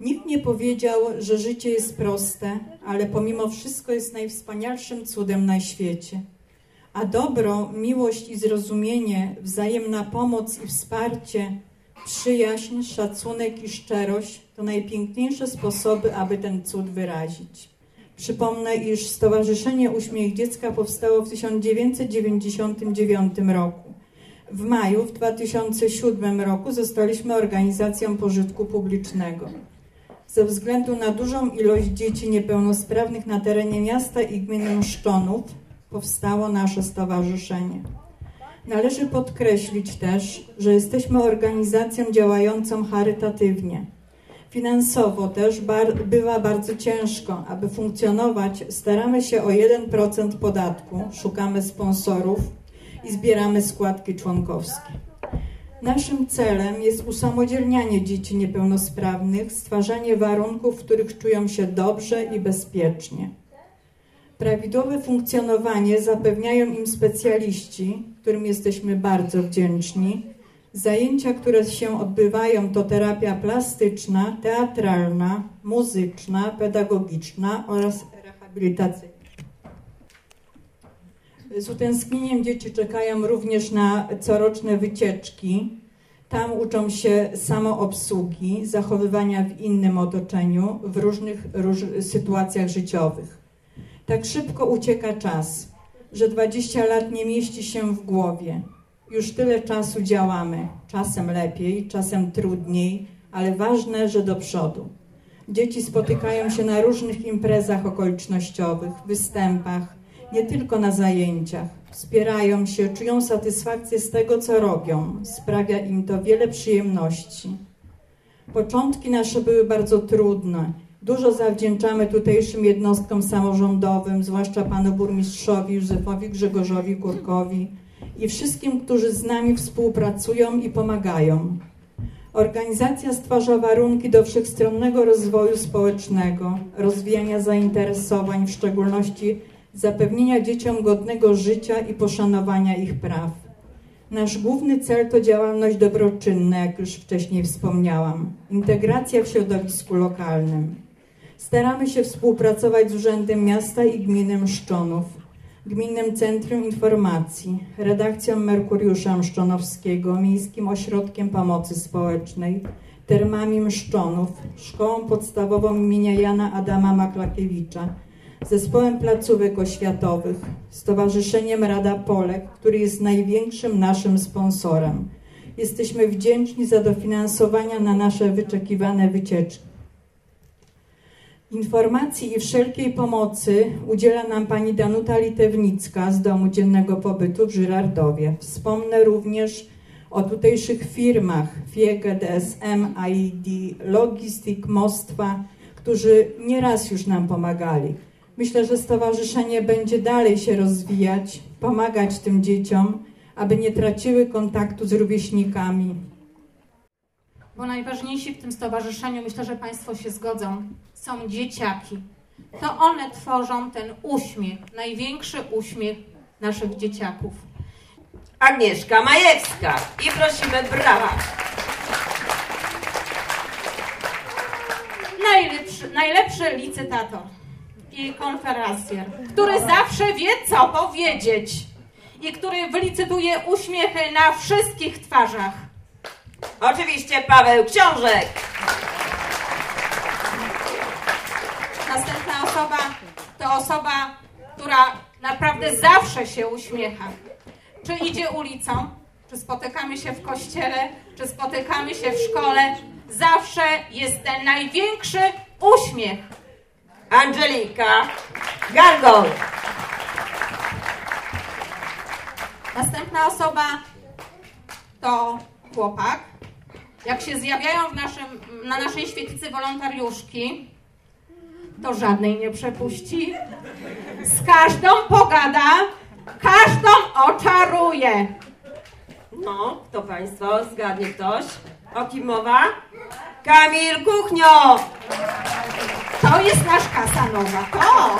Nikt nie powiedział, że życie jest proste, ale pomimo wszystko jest najwspanialszym cudem na świecie. A dobro, miłość i zrozumienie, wzajemna pomoc i wsparcie, przyjaźń, szacunek i szczerość to najpiękniejsze sposoby, aby ten cud wyrazić. Przypomnę, iż Stowarzyszenie Uśmiech Dziecka powstało w 1999 roku. W maju w 2007 roku zostaliśmy organizacją pożytku publicznego. Ze względu na dużą ilość dzieci niepełnosprawnych na terenie miasta i gminy Mszczonów powstało nasze stowarzyszenie. Należy podkreślić też, że jesteśmy organizacją działającą charytatywnie. Finansowo też bar bywa bardzo ciężko. Aby funkcjonować, staramy się o 1% podatku, szukamy sponsorów i zbieramy składki członkowskie. Naszym celem jest usamodzielnianie dzieci niepełnosprawnych, stwarzanie warunków, w których czują się dobrze i bezpiecznie. Prawidłowe funkcjonowanie zapewniają im specjaliści, którym jesteśmy bardzo wdzięczni. Zajęcia, które się odbywają, to terapia plastyczna, teatralna, muzyczna, pedagogiczna oraz rehabilitacyjna. Z utęsknieniem dzieci czekają również na coroczne wycieczki. Tam uczą się samoobsługi, zachowywania w innym otoczeniu, w różnych róż sytuacjach życiowych. Tak szybko ucieka czas, że 20 lat nie mieści się w głowie. Już tyle czasu działamy, czasem lepiej, czasem trudniej, ale ważne, że do przodu. Dzieci spotykają się na różnych imprezach okolicznościowych, występach, nie tylko na zajęciach. Wspierają się, czują satysfakcję z tego, co robią. Sprawia im to wiele przyjemności. Początki nasze były bardzo trudne. Dużo zawdzięczamy tutejszym jednostkom samorządowym, zwłaszcza panu burmistrzowi Józefowi Grzegorzowi Kurkowi i wszystkim, którzy z nami współpracują i pomagają. Organizacja stwarza warunki do wszechstronnego rozwoju społecznego, rozwijania zainteresowań, w szczególności zapewnienia dzieciom godnego życia i poszanowania ich praw. Nasz główny cel to działalność dobroczynna, jak już wcześniej wspomniałam, integracja w środowisku lokalnym. Staramy się współpracować z Urzędem Miasta i Gminy Mszczonów, Gminnym Centrum Informacji, redakcją Merkuriusza Mszczonowskiego, Miejskim Ośrodkiem Pomocy Społecznej, Termami Mszczonów, Szkołą Podstawową imienia Jana Adama Maklakiewicza, Zespołem Placówek Oświatowych, Stowarzyszeniem Rada Polek, który jest największym naszym sponsorem. Jesteśmy wdzięczni za dofinansowania na nasze wyczekiwane wycieczki. Informacji i wszelkiej pomocy udziela nam pani Danuta Litewnicka z Domu Dziennego Pobytu w Żyrardowie. Wspomnę również o tutejszych firmach FIEG, DSM, ID, Logistik, Mostwa, którzy nieraz już nam pomagali. Myślę, że stowarzyszenie będzie dalej się rozwijać, pomagać tym dzieciom, aby nie traciły kontaktu z rówieśnikami. Bo najważniejsi w tym stowarzyszeniu, myślę, że Państwo się zgodzą, są dzieciaki. To one tworzą ten uśmiech, największy uśmiech naszych dzieciaków. Agnieszka Majewska i prosimy brawa. Najlepszy, najlepszy licytator konferencjer, który zawsze wie, co powiedzieć i który wylicytuje uśmiechy na wszystkich twarzach. Oczywiście Paweł Książek. Następna osoba to osoba, która naprawdę zawsze się uśmiecha. Czy idzie ulicą, czy spotykamy się w kościele, czy spotykamy się w szkole, zawsze jest ten największy uśmiech. Angelika Gargol. Następna osoba to chłopak. Jak się zjawiają w naszym, na naszej świetlicy wolontariuszki, to żadnej nie przepuści. Z każdą pogada, każdą oczaruje. No, to Państwo, zgadnie ktoś. O kim mowa? Kamil Kuchnio. To jest nasz Kasanowa. To!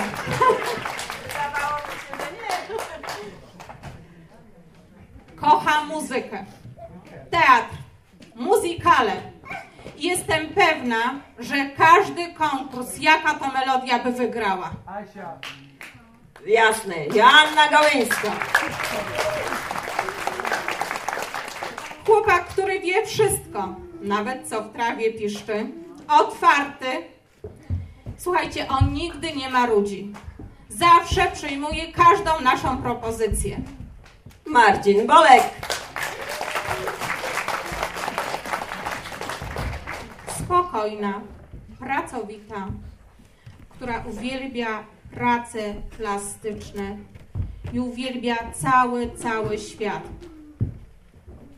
Kocha muzykę, teatr, muzykale jestem pewna, że każdy konkurs, jaka to melodia by wygrała. Jasne, Joanna Gałęska. Chłopak, który wie wszystko, nawet co w trawie piszczy, otwarty. Słuchajcie, on nigdy nie marudzi. Zawsze przyjmuje każdą naszą propozycję. Marcin Bolek. spokojna, pracowita, która uwielbia prace plastyczne i uwielbia cały, cały świat.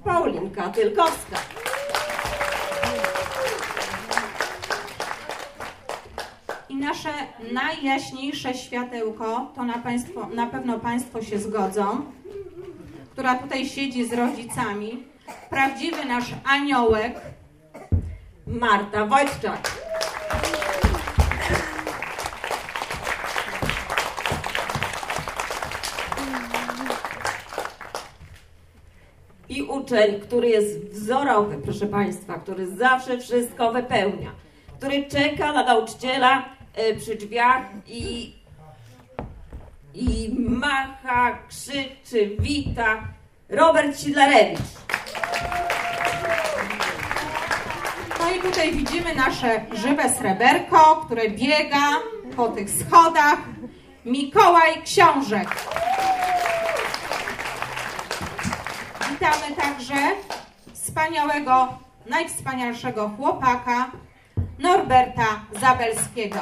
Paulinka Tylkowska. Nasze najjaśniejsze światełko, to na, państwo, na pewno Państwo się zgodzą, która tutaj siedzi z rodzicami, prawdziwy nasz aniołek, Marta Wojtczak. I uczeń, który jest wzorowy, proszę Państwa, który zawsze wszystko wypełnia, który czeka na nauczyciela przy drzwiach i, i macha, krzyczy, wita. Robert Sidlarewicz. No i tutaj widzimy nasze żywe sreberko, które biega po tych schodach. Mikołaj Książek. Witamy także wspaniałego, najwspanialszego chłopaka Norberta Zabelskiego.